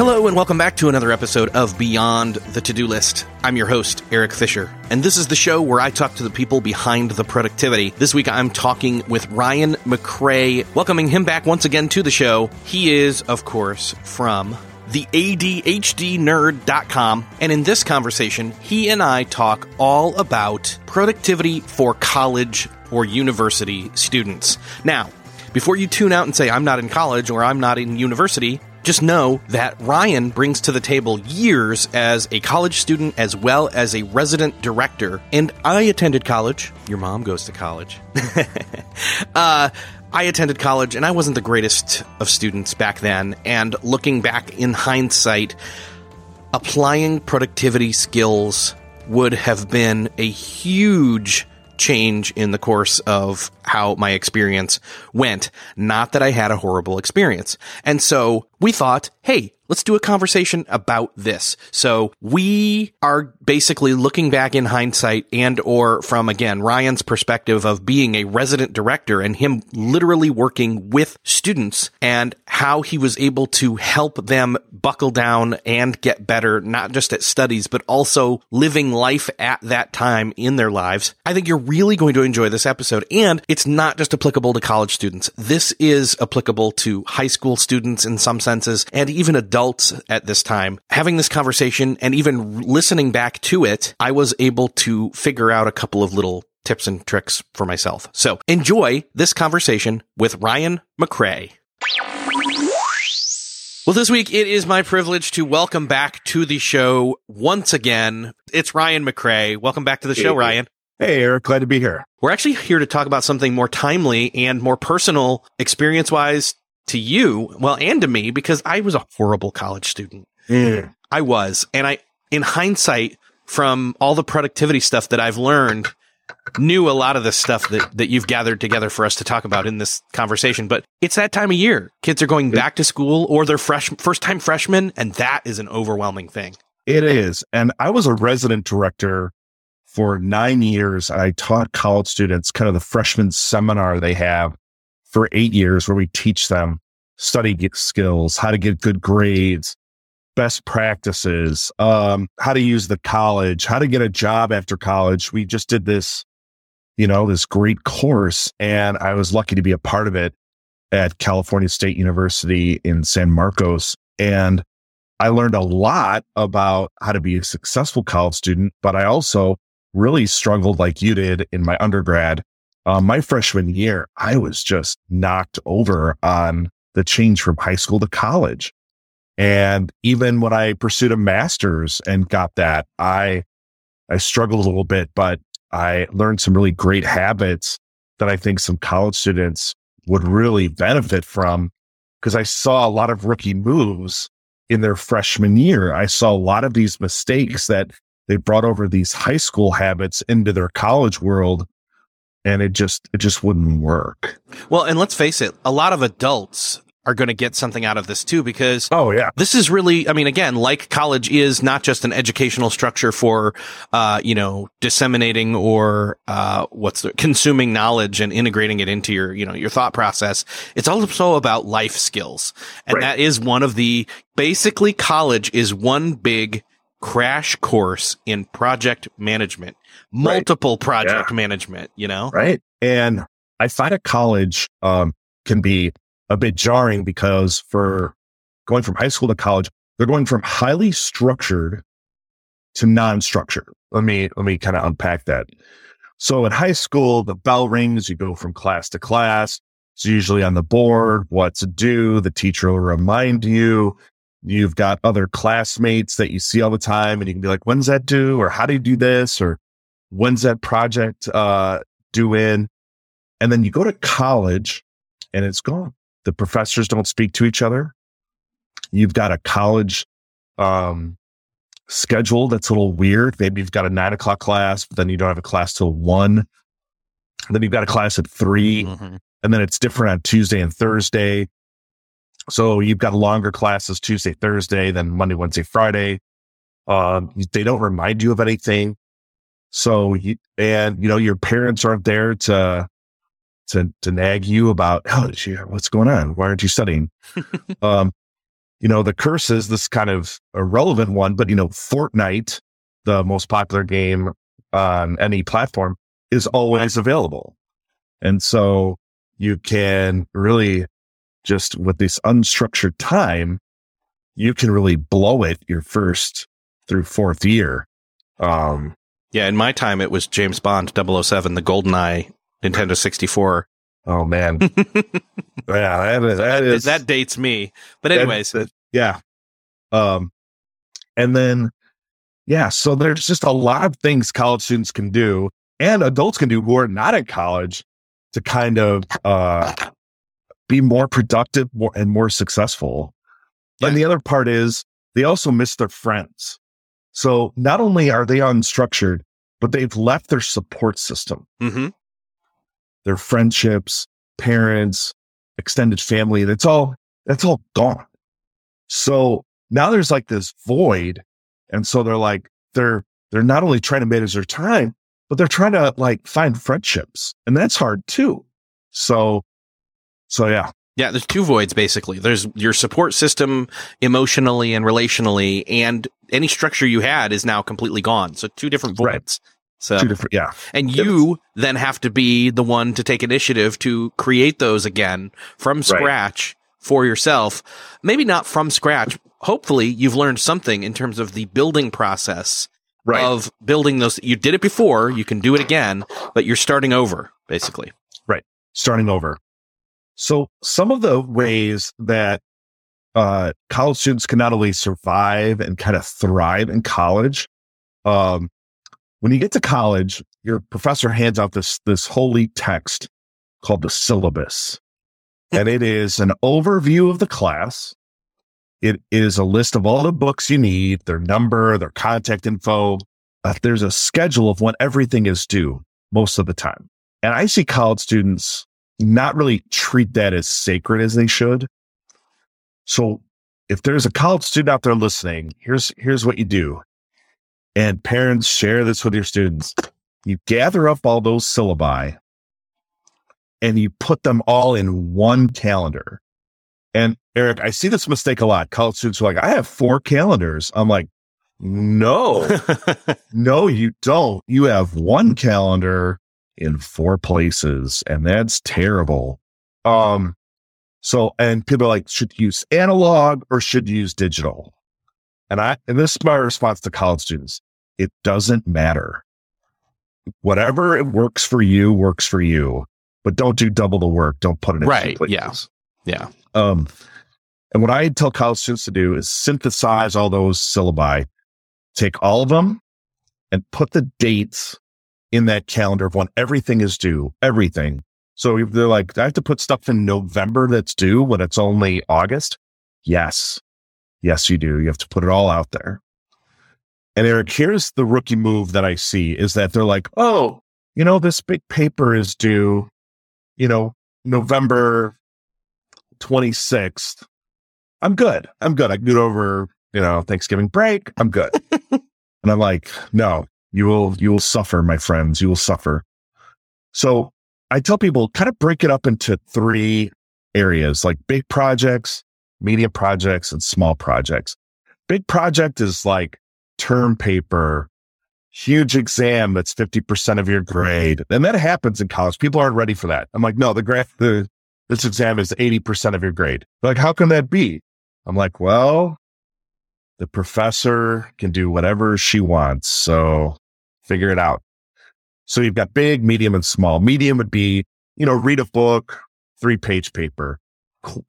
Hello, and welcome back to another episode of Beyond the To Do List. I'm your host, Erik Fisher, and this is the show where I talk to the people behind the productivity. This week I'm talking with Ryan McRae, welcoming him back once again to the show. He is, of course, from the ADHDnerd.com. And in this conversation, he and I talk all about productivity for college or university students. Now, before you tune out and say, I'm not in college or I'm not in university, just know that Ryan brings to the table years as a college student as well as a resident director. And I attended college. Your mom goes to college. uh, I attended college and I wasn't the greatest of students back then. And looking back in hindsight, applying productivity skills would have been a huge change in the course of how my experience went. Not that I had a horrible experience. And so we thought, hey, let's do a conversation about this. So we are basically looking back in hindsight and or from again, Ryan's perspective of being a resident director and him literally working with students and how he was able to help them buckle down and get better, not just at studies, but also living life at that time in their lives. I think you're really going to enjoy this episode. And it's not just applicable to college students. This is applicable to high school students in some senses and even adults at this time. Having this conversation and even listening back to it, I was able to figure out a couple of little tips and tricks for myself. So enjoy this conversation with Ryan McRae. Well, this week it is my privilege to welcome back to the show once again. It's Ryan McRae. Welcome back to the show, Ryan. Hey, Erik. Glad to be here. We're actually here to talk about something more timely and more personal experience wise to you, well, and to me, because I was a horrible college student. Mm. I was. And I, in hindsight, from all the productivity stuff that I've learned, knew a lot of the stuff that, that you've gathered together for us to talk about in this conversation. But it's that time of year. Kids are going back to school or they're fresh, first time freshmen. And that is an overwhelming thing. It is. And I was a resident director for nine years. I taught college students kind of the freshman seminar they have for eight years where we teach them study skills, how to get good grades, best practices, um, how to use the college, how to get a job after college. We just did this, you know, this great course. And I was lucky to be a part of it at California State University in San Marcos. And I learned a lot about how to be a successful college student, but I also really struggled like you did in my undergrad. Uh, my freshman year, I was just knocked over on the change from high school to college. And even when I pursued a master's and got that, I, I struggled a little bit, but I learned some really great habits that I think some college students would really benefit from because I saw a lot of rookie moves in their freshman year. I saw a lot of these mistakes that they brought over these high school habits into their college world and it just it just wouldn't work. Well, and let's face it, a lot of adults are going to get something out of this too, because Oh yeah. this is really, I mean, again, like college is not just an educational structure for, uh, you know, disseminating or, uh, what's the, consuming knowledge and integrating it into your, you know, your thought process. It's also about life skills. And Right. that is one of the, basically college is one big crash course in project management, multiple project management, you know? Right. And I find at college um, can be a bit jarring because for going from high school to college, they're going from highly structured to non-structured. Let me let me kind of unpack that. So in high school, the bell rings, you go from class to class. It's usually on the board, what to do. The teacher will remind you. You've got other classmates that you see all the time, and you can be like, when's that due? Or how do you do this? Or when's that project uh, due in? And then you go to college and it's gone. The professors don't speak to each other. You've got a college um, schedule that's a little weird. Maybe you've got a nine o'clock class, but then you don't have a class till one. Then you've got a class at 3 Mhm. and then it's different on Tuesday and Thursday. So you've got longer classes Tuesday, Thursday, then Monday, Wednesday, Friday. Um, they don't remind you of anything. So you, and you know, your parents aren't there to, to, to nag you about, oh, what's going on? Why aren't you studying? um, you know, the curses, this kind of irrelevant one, but you know, Fortnite, the most popular game on any platform is always available. And so you can really just with this unstructured time, you can really blow it your first through fourth year. Um, Yeah. In my time, it was James Bond 007, the GoldenEye Nintendo 64. oh man. yeah, that is, that is, that dates me. But anyways, that- yeah. Um, and then, yeah, so there's just a lot of things college students can do and adults can do who are not in college to kind of, uh, be more productive more, and more successful. And the other part is they also miss their friends. So not only are they unstructured, but they've left their support system, hmm their friendships, parents, extended family. That's all, that's all gone. So now there's like this void. And so they're like, they're, they're not only trying to manage their time, but they're trying to like find friendships and that's hard too. So, so yeah, Yeah, there's two voids basically. There's your support system emotionally and relationally, and any structure you had is now completely gone. So two different Right. voids. So two different, yeah. and you then have to be the one to take initiative to create those again from scratch for yourself. Maybe not from scratch. Hopefully you've learned something in terms of the building process Right. of building those. You did it before, you can do it again, but you're starting over basically. Right. Starting over. So some of the ways that uh, college students can not only survive and kind of thrive in college, um, when you get to college, your professor hands out this this holy text called the syllabus, and it is an overview of the class. It is a list of all the books you need, their number, their contact info. Uh, there's a schedule of when everything is due most of the time. And I see college students not really treat that as sacred as they should. So if there's a college student out there listening, here's here's what you do. And parents share this with your students. You gather up all those syllabi and you put them all in one calendar. And Erik, I see this mistake a lot. College students are like, I have four calendars. I'm like, no, no, you don't. You have one calendar in four places, and that's terrible. Um, so and people are like, should you use analog or should you use digital? And I and this is my response to college students. It doesn't matter. Whatever it works for you, works for you. But don't do double the work. Don't put it in Right, yeah. Yeah. Um, and what I tell college students to do is synthesize all those syllabi, take all of them and put the dates in that calendar of when everything is due, everything. So if they're like, I have to put stuff in November that's due when it's only August. Yes. Yes, you do. You have to put it all out there. And Erik, here's the rookie move that I see is that they're like, oh, you know, this big paper is due, you know, November 26th, I'm good. I'm good. I can do it over, you know, Thanksgiving break. I'm good. and I'm like, no, you will, you will suffer, my friends. You will suffer. So I tell people kind of break it up into three areas like big projects, medium projects, and small projects. Big project is like term paper, huge exam that's 50% of your grade. And that happens in college. People aren't ready for that. I'm like, no, the graph, the, this exam is 80% of your grade. Like, how can that be? I'm like, well, the professor can do whatever she wants. So figure it out. So you've got big, medium, and small. Medium would be, you know, read a book, three page paper,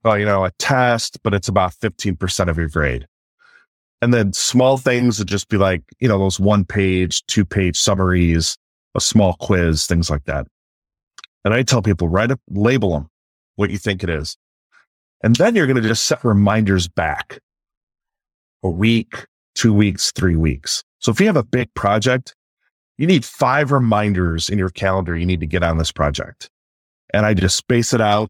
uh, you know, a test, but it's about 15% of your grade. And then small things would just be like, you know, those one page, two page summaries, a small quiz, things like that. And I tell people, write a label them what you think it is. And then you're going to just set reminders back a week, two weeks, three weeks. So if you have a big project, you need five reminders in your calendar. You need to get on this project. And I just space it out.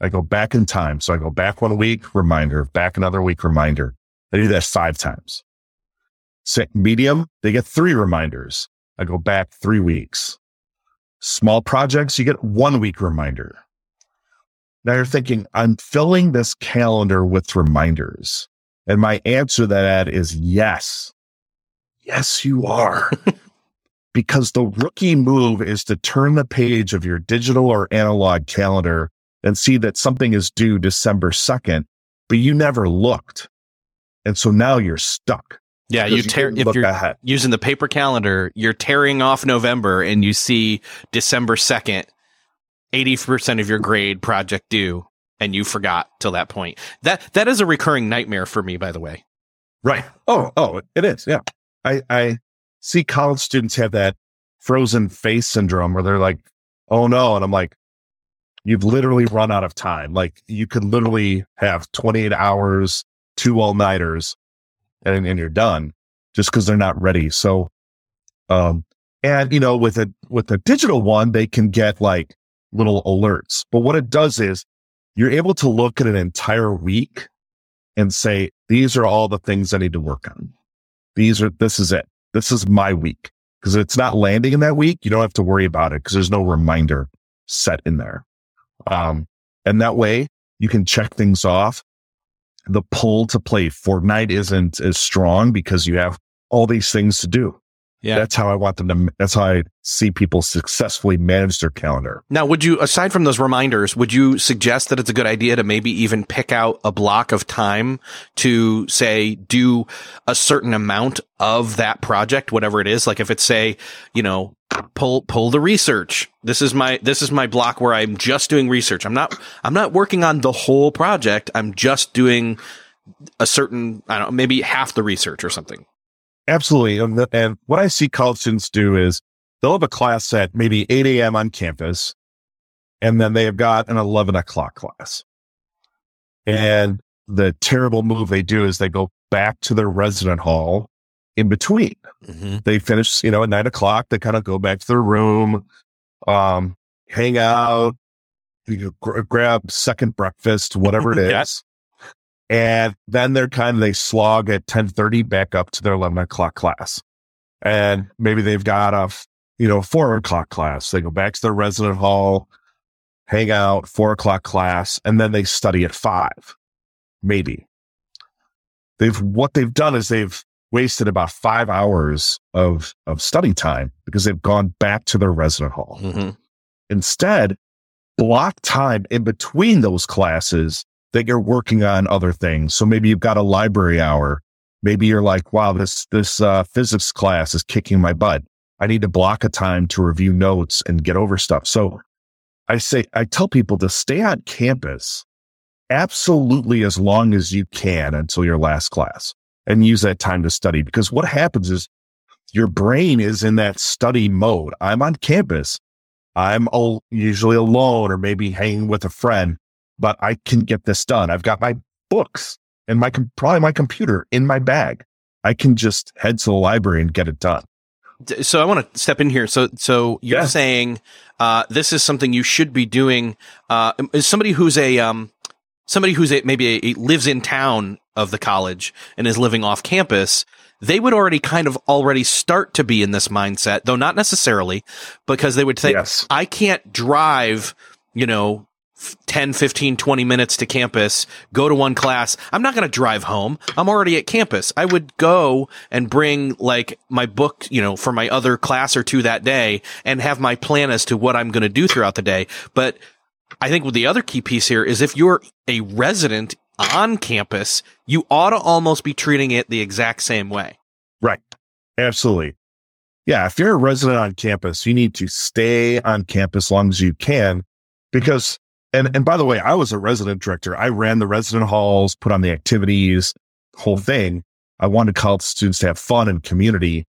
I go back in time. So I go back one week, reminder, back another week, reminder. I do that five times. medium, they get three reminders. I go back three weeks. Small projects, you get one week reminder. Now you're thinking, I'm filling this calendar with reminders. And my answer to that is yes. Yes, you are. because the rookie move is to turn the page of your digital or analog calendar and see that something is due December 2nd, but you never looked. And so now you're stuck. Yeah, you tear you if you're ahead. using the paper calendar, you're tearing off November and you see December 2nd, 80% of your grade project due and you forgot till that point. That that is a recurring nightmare for me by the way. Right. Oh, oh, it is. Yeah. I I see college students have that frozen face syndrome where they're like, "Oh no." And I'm like, "You've literally run out of time. Like you could literally have 28 hours two all nighters and, and you're done just because they're not ready. So, um, and you know, with a, with a digital one, they can get like little alerts. But what it does is you're able to look at an entire week and say, these are all the things I need to work on. These are, this is it. This is my week. Cause it's not landing in that week. You don't have to worry about it because there's no reminder set in there. Um, and that way you can check things off the pull to play Fortnite isn't as strong because you have all these things to do. Yeah. That's how I want them to, that's how I see people successfully manage their calendar. Now, would you, aside from those reminders, would you suggest that it's a good idea to maybe even pick out a block of time to say, do a certain amount of that project, whatever it is? Like if it's say, you know, pull pull the research. This is my this is my block where I'm just doing research. I'm not I'm not working on the whole project. I'm just doing a certain I don't know, maybe half the research or something. Absolutely. And, the, and what I see college students do is they'll have a class at maybe 8 a.m. on campus, and then they have got an 11 o'clock class. And the terrible move they do is they go back to their resident hall in between. Mm-hmm. They finish, you know, at nine o'clock. They kind of go back to their room, um, hang out, you gr- grab second breakfast, whatever it is. And then they're kind of, they slog at 1030 back up to their 11 o'clock class. And maybe they've got a, you know, four o'clock class. They go back to their resident hall, hang out, four o'clock class, and then they study at five, maybe. They've, what they've done is they've wasted about five hours of, of study time because they've gone back to their resident hall. Mm-hmm. Instead, block time in between those classes that you're working on other things. So maybe you've got a library hour. Maybe you're like, wow, this, this, uh, physics class is kicking my butt. I need to block a time to review notes and get over stuff. So I say, I tell people to stay on campus absolutely as long as you can until your last class and use that time to study. Because what happens is your brain is in that study mode. I'm on campus. I'm usually alone or maybe hanging with a friend, but I can get this done. I've got my books and my, probably my computer in my bag. I can just head to the library and get it done. So I want to step in here. So, so you're saying, uh, this is something you should be doing, uh, is somebody who's a, um, somebody who's a, maybe a, a lives in town of the college and is living off campus, they would already kind of already start to be in this mindset, though not necessarily, because they would think, Yes. I can't drive, you know, 10, 15, 20 minutes to campus, go to one class. I'm not going to drive home. I'm already at campus. I would go and bring like my book, you know, for my other class or two that day and have my plan as to what I'm going to do throughout the day. But I think the other key piece here is if you're a resident on campus, you ought to almost be treating it the exact same way. Right. Absolutely. Yeah. If you're a resident on campus, you need to stay on campus as long as you can because, and, and by the way, I was a resident director. I ran the resident halls, put on the activities, whole thing. I wanted college students to have fun and community.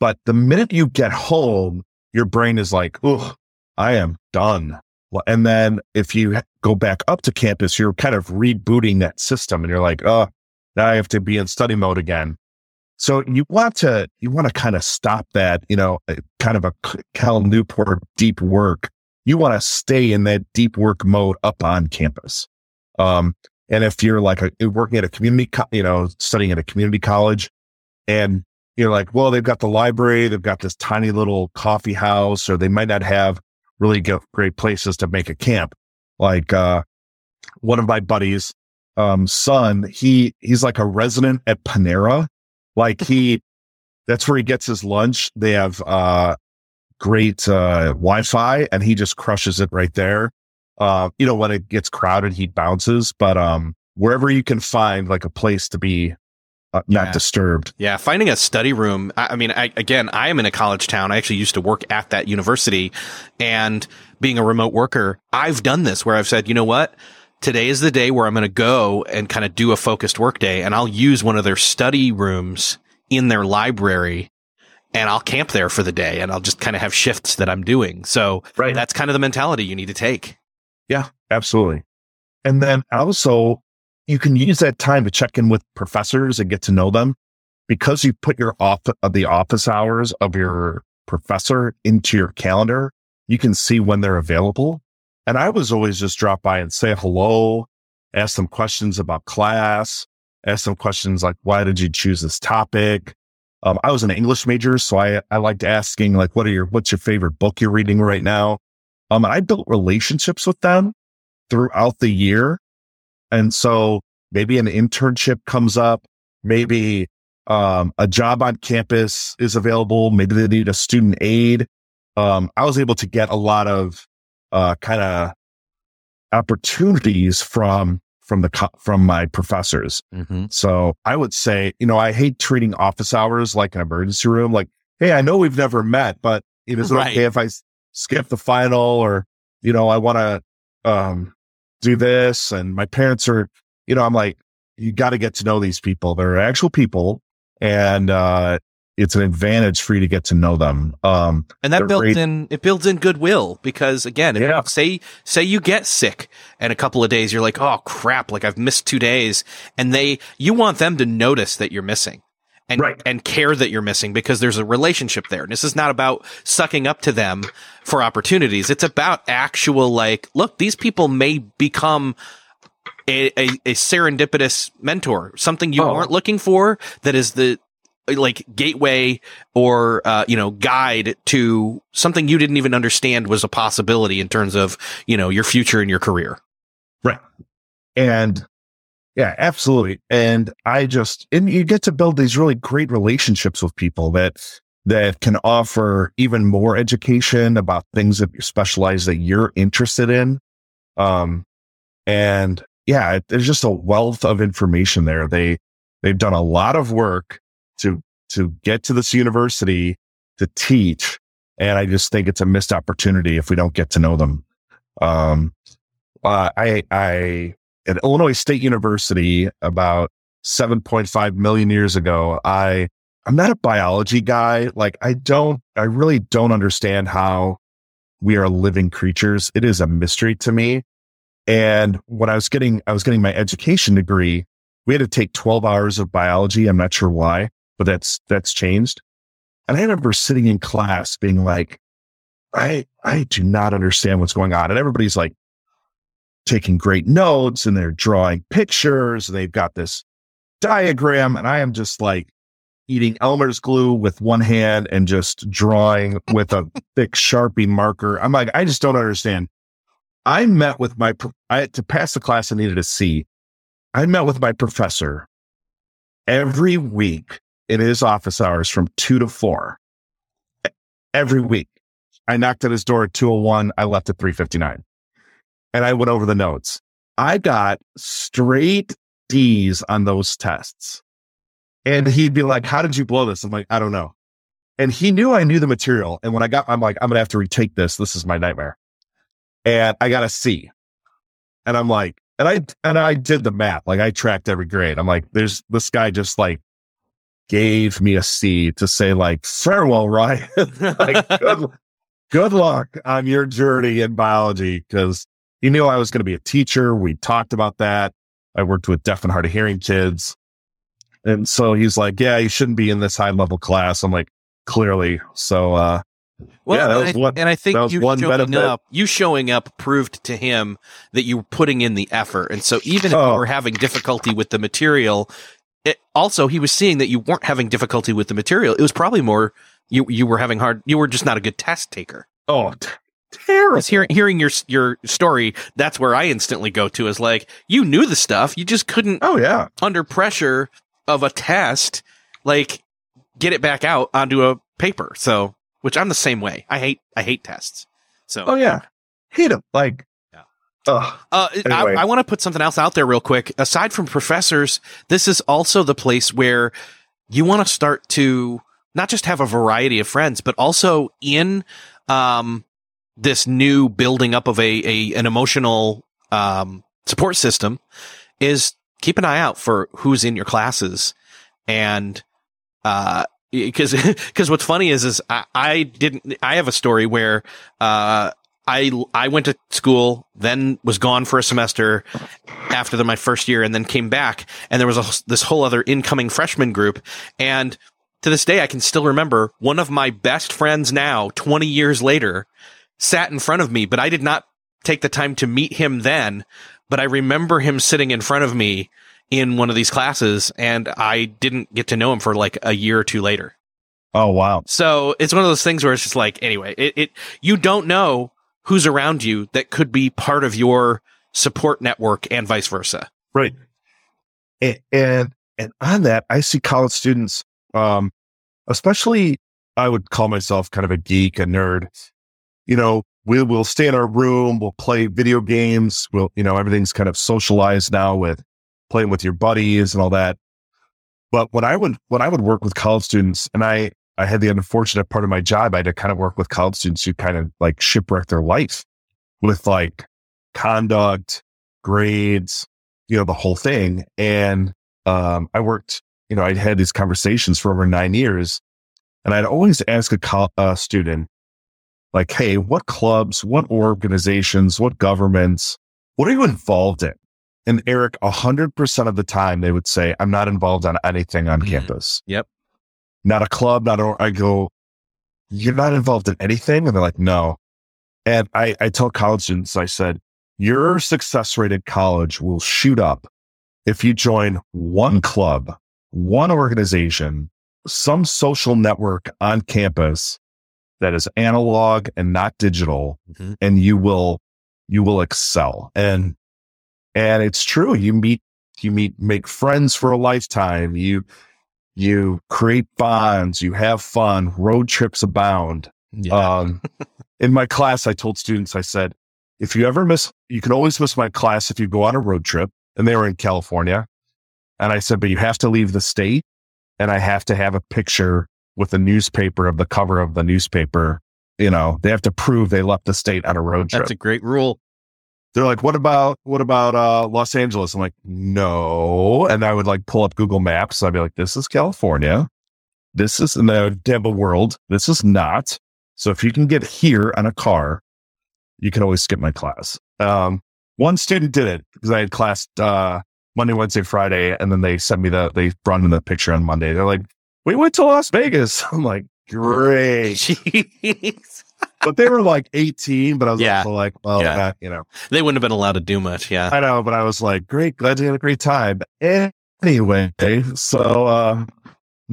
But the minute you get home, your brain is like, oh, I am done. And then if you go back up to campus, you're kind of rebooting that system and you're like, oh, now I have to be in study mode again. So you want to, you want to kind of stop that, you know, uh, kind of a Cal Newport deep work. You want to stay in that deep work mode up on campus. Um, and if you're like a, working at a community, co- you know, studying at a community college and you're like, well, they've got the library, they've got this tiny little coffee house, or they might not have really great places to make a camp. Like, uh, one of my buddies, um, son, he, he's like a resident at Panera. Like he, that's where he gets his lunch. They have, uh, great, uh, Wi-Fi and he just crushes it right there. Uh, you know, when it gets crowded, he bounces, but, um, wherever you can find like a place to be uh, not Yeah. disturbed. Yeah, finding a study room. I, I mean, I, again, I am in a college town. I actually used to work at that university, and being a remote worker, I've done this where I've said, you know what, today is the day where I'm going to go and kind of do a focused work day, and I'll use one of their study rooms in their library. And I'll camp there for the day and I'll just kind of have shifts that I'm doing. So Right. that's kind of the mentality you need to take. Yeah, absolutely. And then also you can use that time to check in with professors and get to know them because you put your off uh, the office hours of your professor into your calendar. You can see when they're available. And I was always just drop by and say hello, ask them questions about class, ask them questions like, why did you choose this topic? Um, I was an English major, so I, I liked asking like, what are your, what's your favorite book you're reading right now? Um, and I built relationships with them throughout the year. And so maybe an internship comes up, maybe um, a job on campus is available. Maybe they need a student aid. Um, I was able to get a lot of uh, kind of opportunities from from the co- from my professors. Mm-hmm. So I would say, you know, I hate treating office hours like an emergency room. Like, hey, I know we've never met, but it is Right. okay if I skip the final or, you know, I want to um, do this. And my parents are, you know, I'm like, you got to get to know these people. They're actual people, and uh, it's an advantage for you to get to know them. Um, And that builds in it builds in goodwill because again, if, Yeah. say say you get sick and a couple of days you're like, "Oh crap, like I've missed 2 days." And they you want them to notice that you're missing. And Right. and care that you're missing because there's a relationship there. And this is not about sucking up to them for opportunities. It's about actual like, look, these people may become a, a, a serendipitous mentor, something you Oh. weren't looking for that is the like gateway or uh, you know guide to something you didn't even understand was a possibility in terms of you know your future and your career. Right. And yeah, absolutely. And I just, and you get to build these really great relationships with people that, that can offer even more education about things that you specialize that you're interested in. Um, and yeah, there's just a wealth of information there. They, they've done a lot of work to, to get to this university to teach. And I just think it's a missed opportunity if we don't get to know them. Um, uh, I, I, at Illinois State University about 7.5 million years ago, I, I'm not a biology guy. Like I don't, I really don't understand how we are living creatures. It is a mystery to me. And when I was getting, I was getting my education degree, we had to take 12 hours of biology. I'm not sure why, but that's, that's changed. And I remember sitting in class being like, I, I do not understand what's going on. And everybody's like, taking great notes and they're drawing pictures. They've got this diagram and I am just like eating Elmer's glue with one hand and just drawing with a thick Sharpie marker. I'm like, I just don't understand. I met with my, I, had to pass the class, I needed a C. I met with my professor every week in his office hours from two to four. Every week. I knocked at his door at 201. I left at 359 and I went over the notes. I got straight D's on those tests. And he'd be like, How did you blow this? I'm like, I don't know. And he knew I knew the material. And when I got, I'm like, I'm going to have to retake this. This is my nightmare. And I got a C. And I'm like, and I, and I did the math. Like I tracked every grade. I'm like, there's this guy just like gave me a C to say like, farewell, Ryan. like, good, good luck on your journey in biology. Cause he knew I was going to be a teacher. We talked about that. I worked with deaf and hard of hearing kids. And so he's like, yeah, you shouldn't be in this high level class. I'm like, clearly. So, uh, well, yeah, that was and, I, one, and I think you showing up, you showing up proved to him that you were putting in the effort. And so even if oh. you were having difficulty with the material, it, also he was seeing that you weren't having difficulty with the material. It was probably more you you were having hard. You were just not a good test taker. Oh, t- terrible. Hearing hearing your your story, that's where I instantly go to is like you knew the stuff, you just couldn't. Oh yeah, under pressure of a test, like get it back out onto a paper. So, which I'm the same way. I hate I hate tests. So, oh yeah, hate them. Like. Uh, anyway. I, I want to put something else out there real quick. Aside from professors, this is also the place where you want to start to not just have a variety of friends, but also in um, this new building up of a, a an emotional um, support system is keep an eye out for who's in your classes and uh because because what's funny is is I, I didn't I have a story where uh I I went to school, then was gone for a semester after the, my first year, and then came back, and there was a, this whole other incoming freshman group, and to this day I can still remember one of my best friends now, twenty years later, sat in front of me, but I did not take the time to meet him then. But I remember him sitting in front of me in one of these classes and I didn't get to know him for like a year or two later. Oh, wow. So it's one of those things where it's just like, anyway, it, it, you don't know who's around you that could be part of your support network and vice versa. Right. And, and, and on that, I see college students, um, especially I would call myself kind of a geek, a nerd you know, we will stay in our room, we'll play video games, we'll, you know, everything's kind of socialized now with playing with your buddies and all that. But when I would when I would work with college students and I I had the unfortunate part of my job, I had to kind of work with college students who kind of like shipwreck their life with like conduct, grades, you know, the whole thing. And um, I worked, you know, I'd had these conversations for over nine years. And I'd always ask a, co- a student, like, hey, what clubs, what organizations, what governments, what are you involved in? And Erik, a hundred percent of the time they would say, I'm not involved on anything on mm-hmm. campus. Yep. Not a club, not a, I go, you're not involved in anything? And they're like, no. And I, I tell college students, I said, your success rate at college will shoot up if you join one club, one organization, some social network on campus that is analog and not digital mm-hmm. and you will you will excel and and it's true you meet you meet make friends for a lifetime you you create bonds you have fun road trips abound yeah. um in my class i told students i said if you ever miss you can always miss my class if you go on a road trip and they were in california and i said but you have to leave the state and i have to have a picture with the newspaper of the cover of the newspaper. You know, they have to prove they left the state on a road trip. That's a great rule. They're like, what about, what about, uh, Los Angeles? I'm like, no. And I would like pull up Google Maps. I'd be like, this is California. This is in the devil world. This is not. So if you can get here on a car, you can always skip my class. Um, one student did it because I had class, uh, Monday, Wednesday, Friday, and then they sent me the, they brought in the picture on Monday. They're like, we went to Las Vegas. I'm like, great. Jeez. But they were like 18, but I was Yeah. also like, well, Yeah. that, you know, They wouldn't have been allowed to do much. Yeah. I know, but I was like, great, glad you had a great time. Anyway, so uh,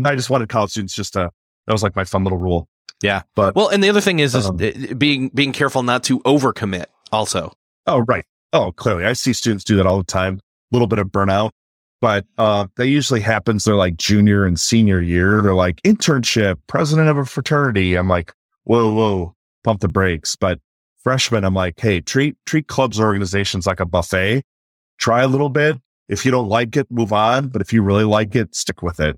I just wanted college students just to, that was like my fun little rule. Yeah. But, Well, and the other thing is, is Um, being being careful not to overcommit. Also, oh, right. Oh, clearly. I see students do that all the time. A little bit of burnout, but uh, that usually happens. They're like junior and senior year. They're like internship, president of a fraternity. I'm like, whoa, whoa, pump the brakes. But freshman, I'm like, hey, treat treat clubs or organizations like a buffet. Try a little bit. If you don't like it, move on. But if you really like it, stick with it.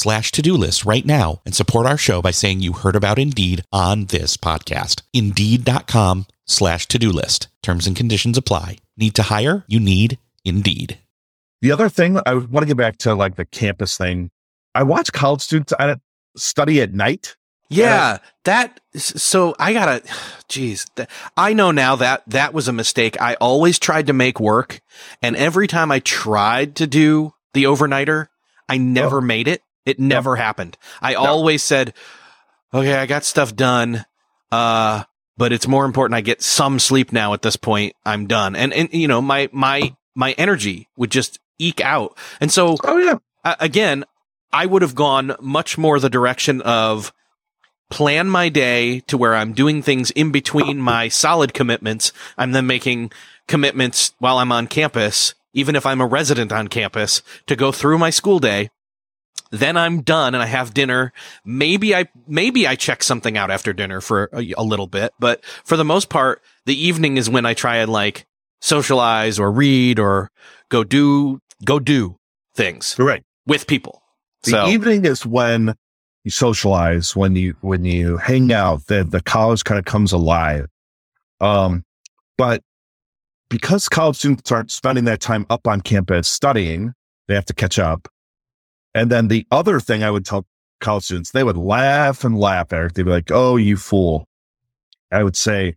slash to-do list right now and support our show by saying you heard about Indeed on this podcast. Indeed.com slash to-do list. Terms and conditions apply. Need to hire? You need Indeed. The other thing I want to get back to like the campus thing. I watch college students at study at night. yeah, uh, that. So I gotta. Geez, th- I know now that that was a mistake. I always tried to make work, and every time I tried to do the overnighter, I never Oh. made it. It never happened. I always said, "Okay, I got stuff done." Uh, but it's more important I get some sleep now at this point. I'm done. And, and, you know, my, my, my energy would just eke out. And so Oh yeah. uh, again, I would have gone much more the direction of plan my day to where I'm doing things in between my solid commitments. I'm then making commitments while I'm on campus, even if I'm a resident on campus to go through my school day. Then I'm done and I have dinner. Maybe I, maybe I check something out after dinner for a, a little bit, but for the most part, the evening is when I try and like socialize or read or go do, go do things Right. with people. The So evening is when you socialize, when you when you hang out, the the college kind of comes alive. Um, but because college students aren't spending that time up on campus studying, they have to catch up. And then the other thing I would tell college students, they would laugh and laugh, Erik. They'd be like, "Oh, you fool!" I would say,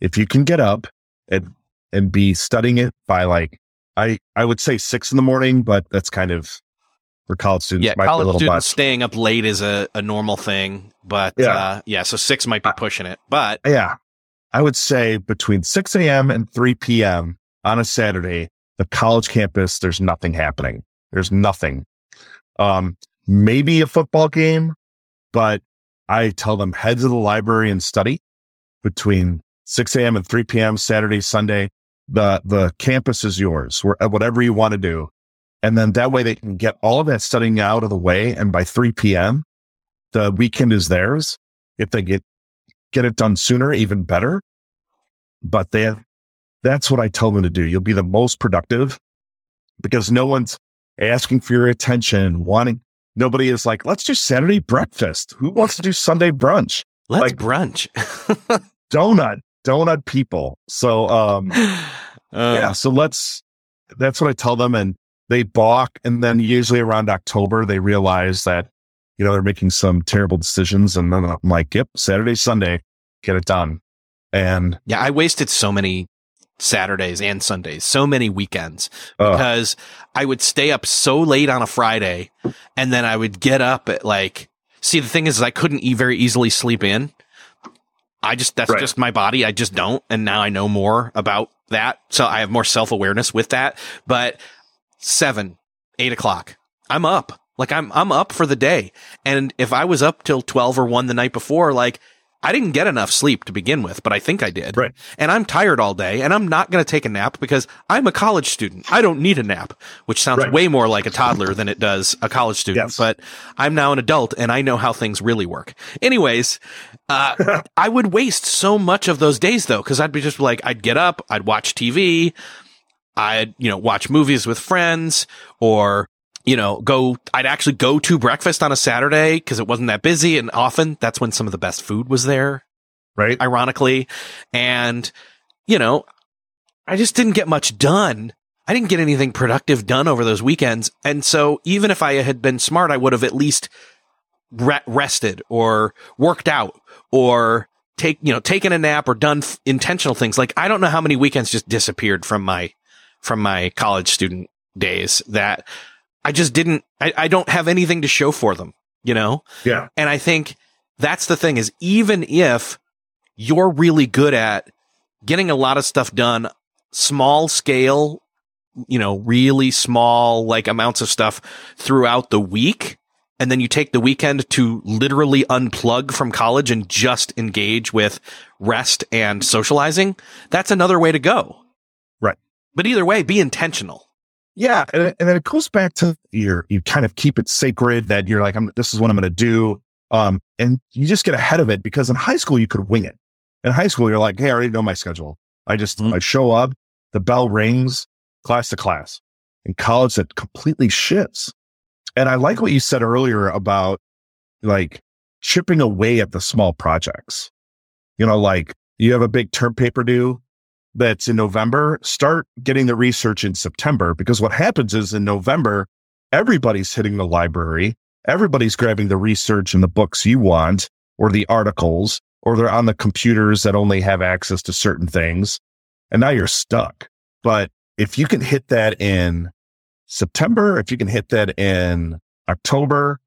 if you can get up and and be studying it by like I I would say six in the morning, but that's kind of for college students yeah, might be a college little students much. staying up late is a, a normal thing, but Yeah. uh, yeah, so six might be pushing it. But Yeah. I would say between 6 a.m. and 3 p.m. on a Saturday, the college campus, there's nothing happening. There's nothing. Um, maybe a football game, but I tell them head to the library and study between 6 a.m. and 3 p.m. Saturday, Sunday. The, the campus is yours, where, whatever you want to do. And then that way they can get all of that studying out of the way. And by 3 p.m., the weekend is theirs. If they get get it done sooner, even better. But they have, that's what I tell them to do. You'll be the most productive because no one's asking for your attention, wanting, nobody is like, let's do Saturday breakfast. Who wants to do Sunday brunch? let's Like- brunch. Donut, donut people. So, um, Uh, yeah, so let's, that's what I tell them. And they balk. And then usually around October, they realize that, you know, they're making some terrible decisions. And then I'm like, yep, Saturday, Sunday, get it done. And, yeah, I wasted so many Saturdays and Sundays, so many weekends because I would stay up so late on a Friday and then I would get up at like, see, the thing is, I couldn't e- very easily sleep in. I just, that's Right. just my body. I just don't. And now I know more about that. So I have more self awareness with that. But seven, eight o'clock, I'm up. Like I'm, I'm up for the day. And if I was up till 12 or one the night before, like I didn't get enough sleep to begin with, but I think I did. Right. And I'm tired all day and I'm not going to take a nap because I'm a college student. I don't need a nap, which sounds Right. way more like a toddler than it does a college student. Yes. But I'm now an adult and I know how things really work. Anyways, uh, I would waste so much of those days though, because I'd be just like, I'd get up, I'd watch TV, I'd, you know, watch movies with friends or, you know, go, I'd actually go to breakfast on a Saturday because it wasn't that busy. And often that's when some of the best food was there, Right. ironically. And, you know, I just didn't get much done. I didn't get anything productive done over those weekends. And so even if I had been smart, I would have at least re- rested or worked out or take, you know, taken a nap or done f- intentional things. Like I don't know how many weekends just disappeared from my, from my college student days that I just didn't, I, I don't have anything to show for them, you know? Yeah. And I think that's the thing is even if you're really good at getting a lot of stuff done, small scale, you know, really small like amounts of stuff throughout the week. And then you take the weekend to literally unplug from college and just engage with rest and socializing. That's another way to go. Right. But either way, be intentional. Yeah, and, and then it goes back to your you kind of keep it sacred that you're like, I'm, this is what I'm going to do, um, and you just get ahead of it because in high school you could wing it. In high school, you're like, hey, I already know my schedule. I just Mhm. I show up, the bell rings, class to class. In college, that completely shifts. And I like what you said earlier about like chipping away at the small projects. You know, like you have a big term paper due that's in November, start getting the research in September because what happens is in November, everybody's hitting the library. Everybody's grabbing the research and the books you want or the articles, or they're on the computers that only have access to certain things. And now you're stuck. But if you can hit that in September, if you can hit that in October,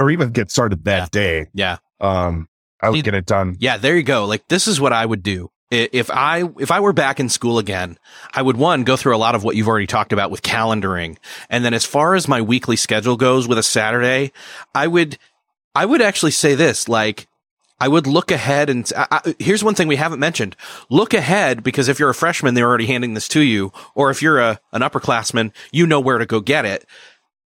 or even get started that day, Yeah. um, I would See- get it done. Yeah, there you go. Like this is what I would do. If I if I were back in school again, I would one go through a lot of what you've already talked about with calendaring. And then as far as my weekly schedule goes with a Saturday, I would I would actually say this, like I would look ahead and I, I, here's one thing we haven't mentioned. Look ahead because if you're a freshman, they're already handing this to you, or if you're a an upperclassman, you know where to go get it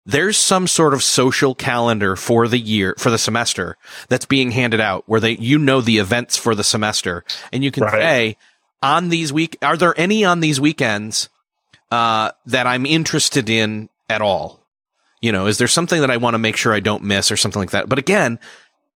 there's some sort of social calendar for the year for the semester that's being handed out where they you know the events for the semester and you can Right. say on these week are there any on these weekends uh that I'm interested in at all you know is there something that I want to make sure I don't miss or something like that but again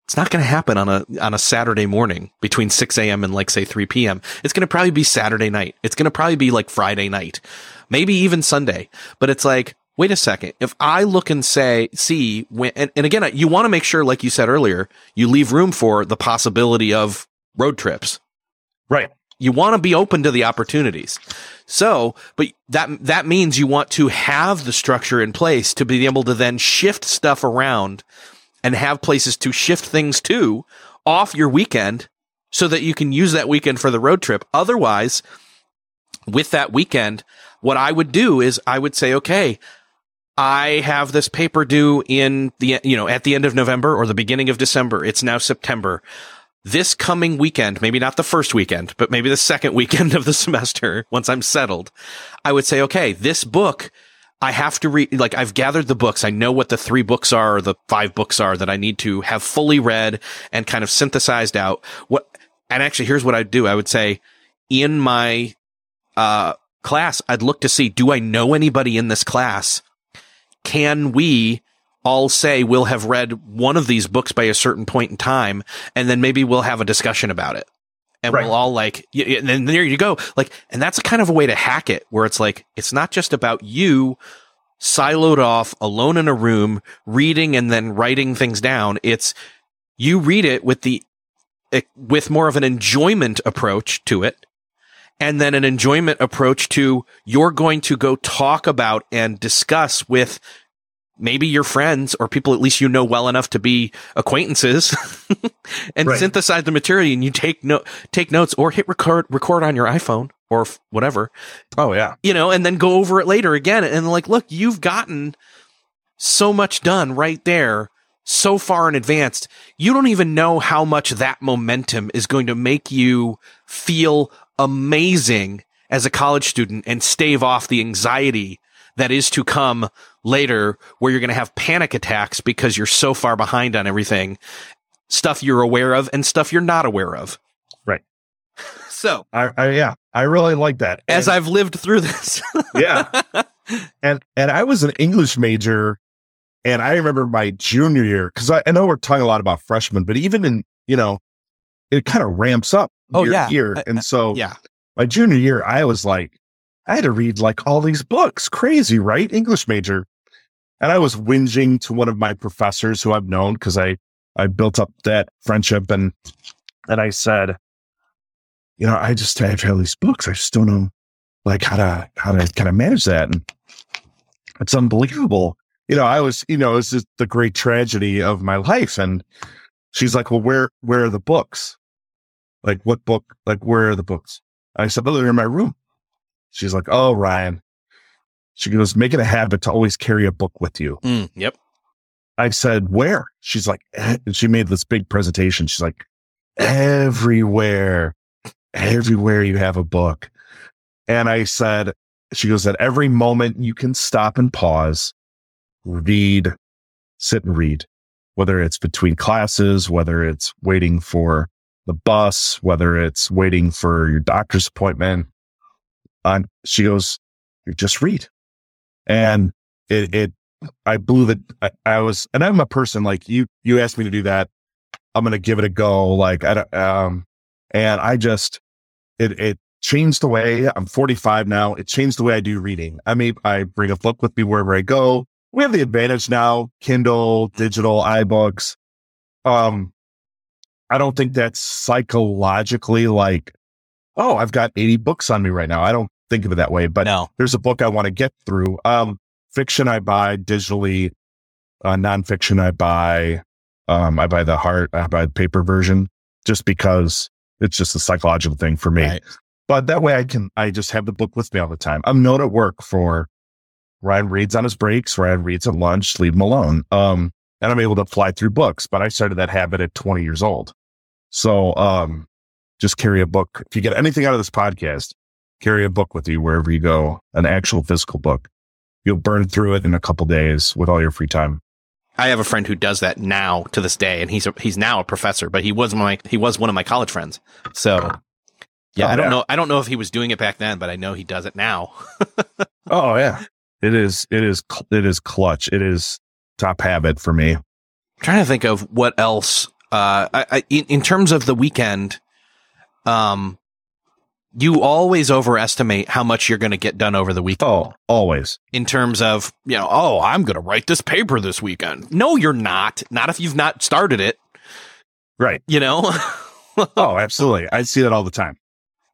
it's not going to happen on a on a Saturday morning between 6 a.m. and like say 3 p.m. It's going to probably be Saturday night. It's going to probably be like Friday night, maybe even Sunday. But it's like, wait a second. If I look and say, see, when, and, and again, you want to make sure, like you said earlier, you leave room for the possibility of road trips. Right. You want to be open to the opportunities. So, but that, that means you want to have the structure in place to be able to then shift stuff around and have places to shift things to off your weekend so that you can use that weekend for the road trip. Otherwise, with that weekend, what I would do is I would say, okay, I have this paper due in the, you know, at the end of November or the beginning of December. It's now September. This coming weekend, maybe not the first weekend, but maybe the second weekend of the semester, once I'm settled, I would say, okay, this book, I have to read, like I've gathered the books. I know what the three books are or the five books are that I need to have fully read and kind of synthesized out. What, and actually, here's what I'd do. I would say in my, uh, class, I'd look to see, do I know anybody in this class? Can we all say we'll have read one of these books by a certain point in time and then maybe we'll have a discussion about it? And Right. we'll all like, and then there you go. Like, and that's a kind of a way to hack it where it's like, it's not just about you siloed off alone in a room reading and then writing things down. It's you read it with the, eh, with more of an enjoyment approach to it and then an enjoyment approach to you're going to go talk about and discuss with maybe your friends or people at least you know well enough to be acquaintances and Right. synthesize the material and you take no take notes or hit record record on your iPhone or f- whatever Oh yeah. you know and then go over it later again and like look you've gotten so much done right there so far in advance, you don't even know how much that momentum is going to make you feel amazing as a college student and stave off the anxiety that is to come later where you're going to have panic attacks because you're so far behind on everything. Stuff you're aware of and stuff you're not aware of. Right. So, I, I yeah, I really like that. as I've lived through this. yeah. And and I was an English major and I remember my junior year, because I, I, know we're talking a lot about freshmen, but even in, you know, it kind of ramps up oh, year, yeah. year. Uh, and uh, so yeah. my junior year, I was like, I had to read like all these books. Crazy, right? English major. And I was whinging to one of my professors who I've known because I, I built up that friendship and, and I said, you know, I just I have all these books. I just don't know like how to, how to kind of manage that. And it's unbelievable you know, I was, you know, it's just the great tragedy of my life. And she's like, well, where, where are the books? Like what book? Like where are the books? I said, oh, they're in my room. She's like, oh, Ryan. She goes, make it a habit to always carry a book with you. Mm, yep. I said, where? She's like, eh. and she made this big presentation. She's like, everywhere, everywhere you have a book. And I said, she goes, at every moment you can stop and pause read, sit and read, whether it's between classes, whether it's waiting for the bus, whether it's waiting for your doctor's appointment. And she goes, you just read. And it, it, I blew that. I, I, was, and I'm a person like you, you asked me to do that. I'm going to give it a go. Like, I don't, um, and I just, it, it changed the way I'm 45 now. It changed the way I do reading. I mean, I bring a book with me wherever I go we have the advantage now, Kindle, digital, iBooks. Um, I don't think that's psychologically like, oh, I've got 80 books on me right now. I don't think of it that way, but no. there's a book I want to get through. Um, fiction I buy digitally, uh, nonfiction I buy, um, I buy the hard, I buy the paper version just because it's just a psychological thing for me. Right. But that way I can, I just have the book with me all the time. I'm known at work for Ryan reads on his breaks. Ryan reads at lunch. Leave him alone. Um, and I'm able to fly through books. But I started that habit at 20 years old. So, um, just carry a book. If you get anything out of this podcast, carry a book with you wherever you go, an actual physical book. You'll burn through it in a couple days with all your free time. I have a friend who does that now to this day, and he's a, he's now a professor, but he was my he was one of my college friends. So, yeah, oh, I don't yeah. know I don't know if he was doing it back then, but I know he does it now. oh yeah, it is, it is, it is clutch. It is top habit for me. I'm trying to think of what else. Uh, I, I, in, in terms of the weekend, um, you always overestimate how much you're going to get done over the weekend. Oh, always. In terms of, you know, oh, I'm going to write this paper this weekend. No, you're not. Not if you've not started it. Right. You know? oh, absolutely. I see that all the time.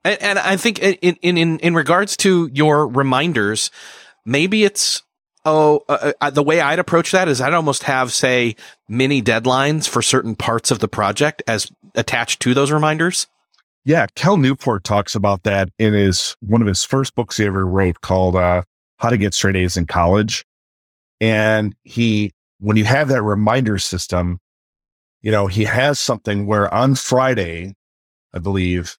And, and I think in, in, in, in regards to your reminders, maybe it's oh uh, uh, the way I'd approach that is I'd almost have say mini deadlines for certain parts of the project as attached to those reminders. Yeah, Cal Newport talks about that in his one of his first books he ever wrote called uh, How to Get Straight A's in College. And he when you have that reminder system, you know, he has something where on Friday, I believe,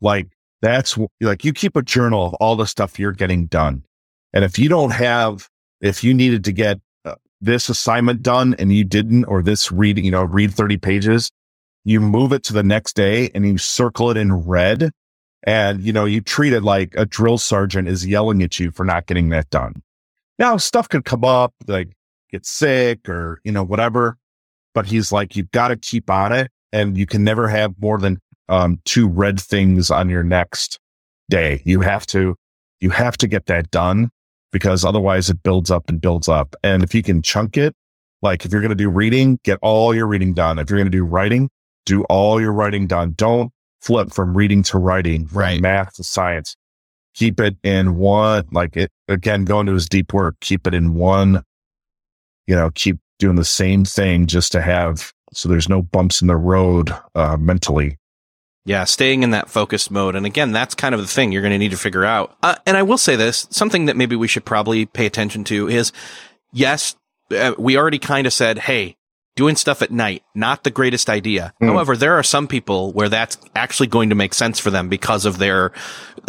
like that's like you keep a journal of all the stuff you're getting done. And if you don't have, if you needed to get uh, this assignment done and you didn't, or this reading, you know, read 30 pages, you move it to the next day and you circle it in red. And, you know, you treat it like a drill sergeant is yelling at you for not getting that done. Now, stuff could come up, like get sick or, you know, whatever. But he's like, you've got to keep on it and you can never have more than um, two red things on your next day. You have to, you have to get that done because otherwise it builds up and builds up. And if you can chunk it, like if you're going to do reading, get all your reading done. If you're going to do writing, do all your writing done. Don't flip from reading to writing, right. math to science. Keep it in one, like it again, going to his deep work, keep it in one, you know, keep doing the same thing just to have, so there's no bumps in the road, uh, mentally. Yeah, staying in that focused mode. And again, that's kind of the thing you're going to need to figure out. Uh, and I will say this, something that maybe we should probably pay attention to is yes, uh, we already kind of said, Hey, doing stuff at night, not the greatest idea. Mm. However, there are some people where that's actually going to make sense for them because of their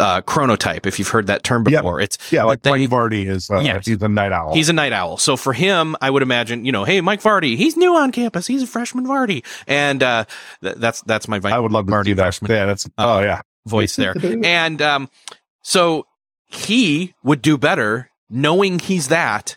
uh, chronotype. If you've heard that term Yep. before, it's Yeah, like Mike Vardy is, uh, Yes. he's a night owl. He's a night owl. So for him, I would imagine, you know, hey, Mike Vardy, he's new on campus. He's a freshman Vardy. And, uh, th- that's, that's my I would love to Vardy see that. freshman Yeah, that's, oh yeah. voice there. and, um, so he would do better knowing he's that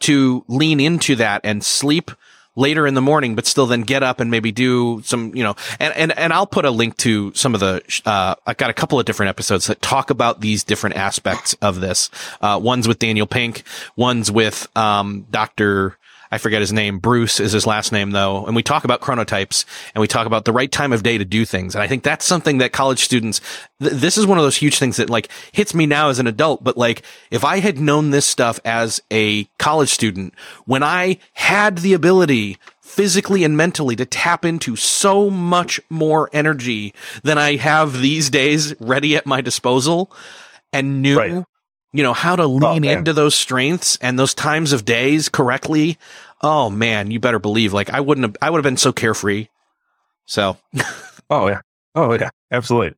to lean into that and sleep later in the morning, but still then get up and maybe do some, you know, and, and, and I'll put a link to some of the, uh, I've got a couple of different episodes that talk about these different aspects of this. Uh, one's with Daniel Pink, one's with, um, Dr. I forget his name. Breus is his last name though. And we talk about chronotypes and we talk about the right time of day to do things. And I think that's something that college students, th- this is one of those huge things that like hits me now as an adult. But like if I had known this stuff as a college student, when I had the ability physically and mentally to tap into so much more energy than I have these days ready at my disposal and knew Right. You know, how to lean man. into those strengths and those times of days correctly. Oh man, you better believe like I wouldn't have, I would have been so carefree. So Oh yeah. Oh yeah. Absolutely.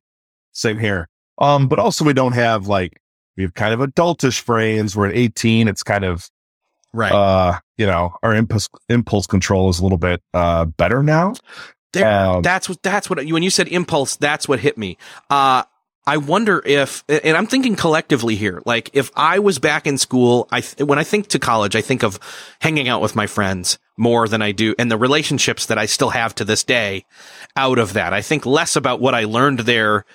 Same here. Um, but also we don't have like we have kind of adultish brains. We're at 18. It's kind of right uh, you know, our impulse impulse control is a little bit uh better now. there, um, that's what that's what when you said impulse, that's what hit me. Uh, I wonder if, and I'm thinking collectively here, like if I was back in school, I, when I think to college, I think of hanging out with my friends more than I do and the relationships that I still have to this day out of that. I think less about what I learned there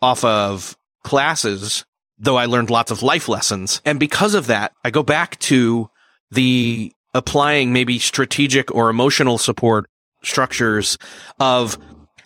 off of classes, though I learned lots of life lessons. And because of that, I go back to the applying maybe strategic or emotional support structures of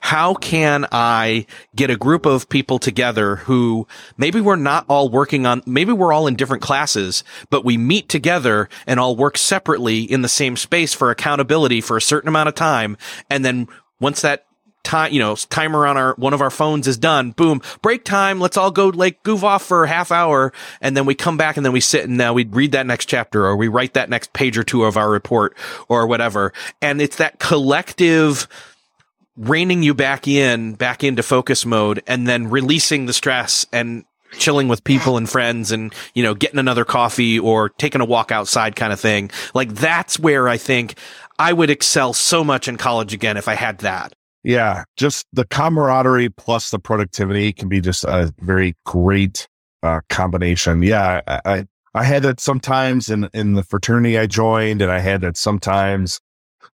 how can I get a group of people together who maybe we're not all working on, maybe we're all in different classes, but we meet together and all work separately in the same space for accountability for a certain amount of time. And then once that time, you know, timer on our, one of our phones is done, boom, break time. Let's all go like goof off for a half hour. And then we come back and then we sit and now we read that next chapter or we write that next page or two of our report or whatever. And it's that collective, reining you back in, back into focus mode, and then releasing the stress and chilling with people and friends and, you know, getting another coffee or taking a walk outside kind of thing. Like that's where I think I would excel so much in college again if I had that. Yeah, just the camaraderie plus the productivity can be just a very great uh, combination. Yeah, I, I I had that sometimes in in the fraternity I joined, and I had that sometimes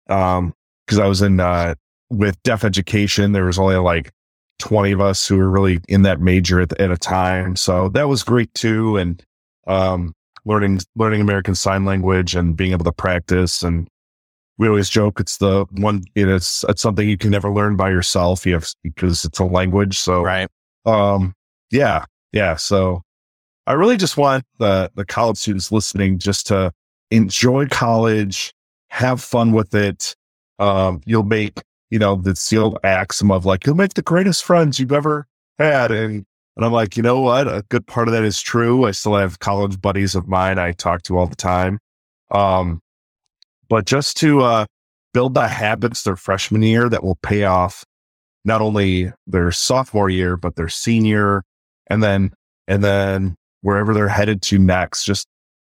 um because I was in uh with deaf education. There was only like twenty of us who were really in that major at, at a time, so that was great too. And um learning learning American Sign Language and being able to practice and we always joke it's the one you know, it's it's something you can never learn by yourself you have because it's a language so Right. um yeah yeah so i really just want the the college students listening just to enjoy college have fun with it um you'll make you know the old axiom of like you'll make the greatest friends you've ever had and and i'm like you know what? A good part of that is true. I still have college buddies of mine i talk to all the time. Um but just to uh, build the habits their freshman year that will pay off not only their sophomore year but their senior and then and then wherever they're headed to next. Just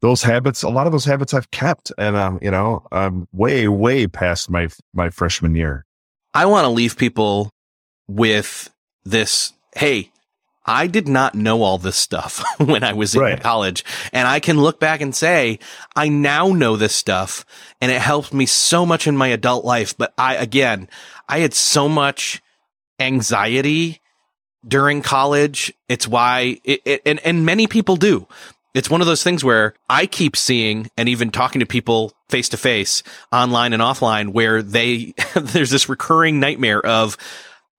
those habits a lot of those habits i've kept and um you know i'm way way past my my freshman year I want to leave people with this. Hey, I did not know all this stuff when I was in Right. college. And I can look back and say, I now know this stuff and it helped me so much in my adult life. But I, again, I had so much anxiety during college. It's why it, it and, and many people do. It's one of those things where I keep seeing and even talking to people face to face, online and offline, where they, there's this recurring nightmare of,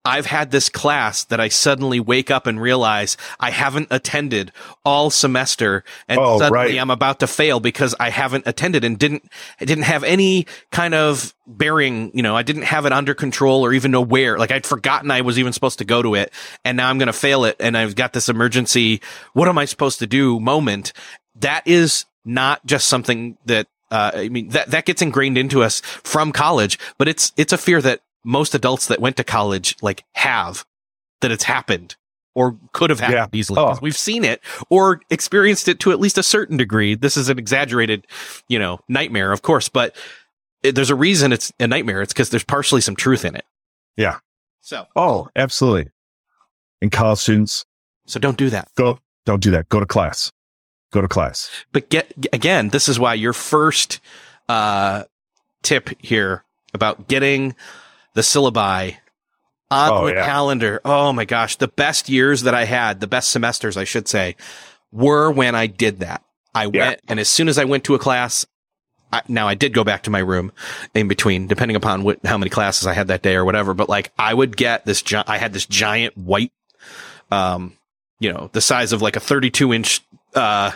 I've had this class that I suddenly wake up and realize I haven't attended all semester and Oh, suddenly right. I'm about to fail because I haven't attended and didn't, I didn't have any kind of bearing, you know, I didn't have it under control or even know where. Like I'd forgotten I was even supposed to go to it and now I'm going to fail it and I've got this emergency, what am I supposed to do moment. That is not just something that Uh, I mean, that, that gets ingrained into us from college, but it's, it's a fear that most adults that went to college, like, have that it's happened or could have happened Yeah. easily. Oh. We've seen it or experienced it to at least a certain degree. This is an exaggerated, you know, nightmare, of course, but it, there's a reason it's a nightmare. It's because there's partially some truth in it. Yeah. So, Oh, absolutely. And college students, so don't do that. go, don't do that. Go to class. Go to class. But get again, this is why your first uh, tip here about getting the syllabi on Oh, the yeah. calendar. Oh my gosh, the best years that I had, the best semesters, I should say, were when I did that. I Yeah. went, and as soon as I went to a class, I, now I did go back to my room in between, depending upon what how many classes I had that day or whatever. But like, I would get this. Gi- I had this giant white, um, you know, the size of like a 32 inch, uh,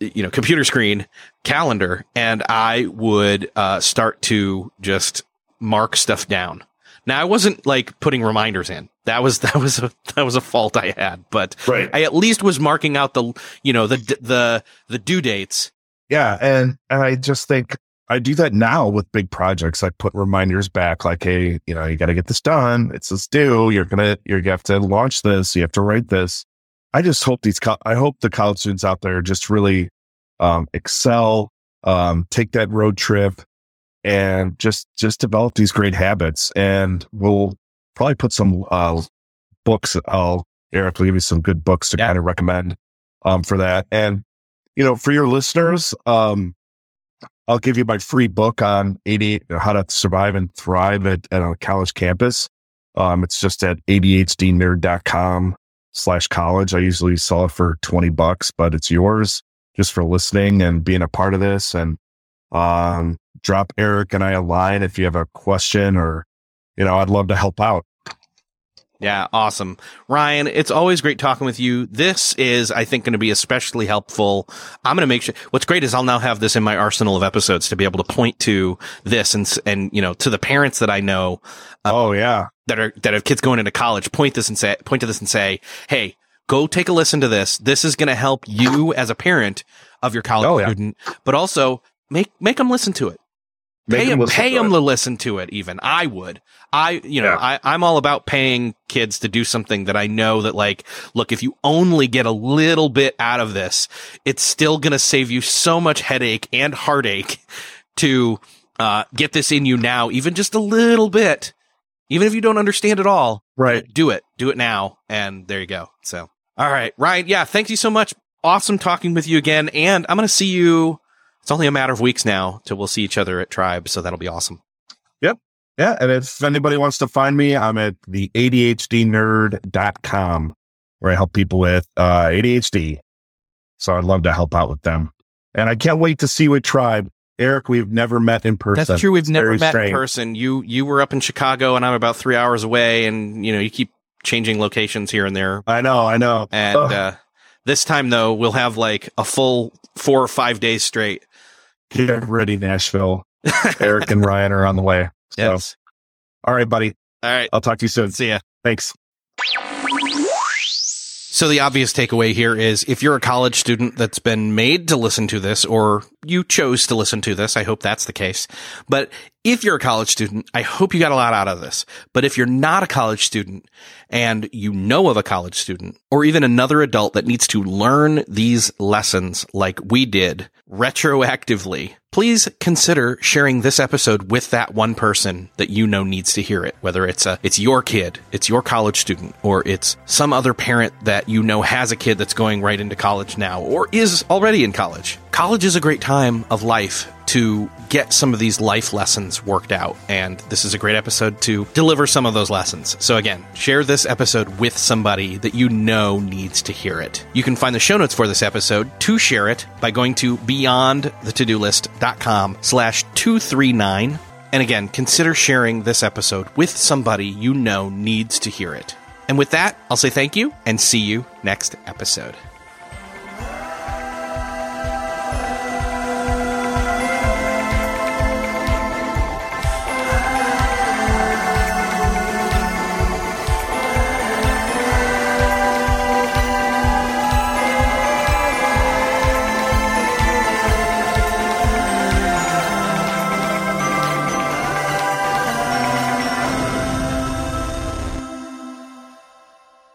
you know, computer screen calendar, and I would uh, start to just mark stuff down. Now I wasn't like putting reminders in. That was that was a that was a fault I had, but Right. I at least was marking out the you know the the the due dates. Yeah, and and I just think I do that now with big projects. I put reminders back, like, hey, you know, you got to get this done. It's this due. You're gonna you're gonna have to launch this. You have to write this. I just hope these. co- I hope the college students out there just really um, excel, um, take that road trip, and just just develop these great habits. And we'll probably put some uh, books. I'll Erik will give you some good books to Yeah. kind of recommend um, for that. And you know, for your listeners, um, I'll give you my free book on 80, how to survive and thrive at, at a college campus. Um, it's just at ADHDnerd.com slash college. I usually sell it for 20 bucks, but it's yours just for listening and being a part of this. And, um, drop Erik and I a line if you have a question or, you know, I'd love to help out. Yeah, awesome. Ryan, it's always great talking with you. This is, I think, going to be especially helpful. I'm going to make sure, what's great is I'll now have this in my arsenal of episodes to be able to point to this and, s- and, you know, to the parents that I know oh, yeah. that are, that have kids going into college, point this and say, point to this and say, Hey, go take a listen to this. This is going to help you as a parent of your college Oh, yeah. student, but also make, make them listen to it Make pay them listen pay to them it. to listen to it. Even I would. I, you know, Yeah. I, I'm all about paying kids to do something that I know that like, look, if you only get a little bit out of this, it's still going to save you so much headache and heartache to, uh, get this in you now, even just a little bit. Even if you don't understand it all, Right. do it. Do it now. And there you go. So, all right, Ryan. Yeah. Thank you so much. Awesome talking with you again. And I'm going to see you. It's only a matter of weeks now till we'll see each other at Tribe. So that'll be awesome. Yep. Yeah. And if anybody wants to find me, I'm at the ADHDnerd.com where I help people with uh, ADHD. So I'd love to help out with them. And I can't wait to see you at Tribe. Erik, we've never met in person. That's true. We've It's never met strange. in person. You you were up in Chicago, and I'm about three hours away, and you know you keep changing locations here and there. I know, I know. And Ugh. uh, this time, though, we'll have like a full four or five days straight. Get ready, Nashville. Erik and Ryan are on the way. So, Yes. all right, buddy. All right. I'll talk to you soon. See ya. Thanks. So the obvious takeaway here is if you're a college student that's been made to listen to this or you chose to listen to this, I hope that's the case. But if you're a college student, I hope you got a lot out of this. But if you're not a college student and you know of a college student or even another adult that needs to learn these lessons like we did retroactively, please consider sharing this episode with that one person that you know needs to hear it. Whether it's a, it's your kid, it's your college student, or it's some other parent that you know has a kid that's going right into college now or is already in college. College is a great time of life to get some of these life lessons worked out. And this is a great episode to deliver some of those lessons. So again, share this episode with somebody that you know needs to hear it. You can find the show notes for this episode to share it by going to beyondthetodolist.com slash 239. And again, consider sharing this episode with somebody you know needs to hear it. And with that, I'll say thank you and see you next episode.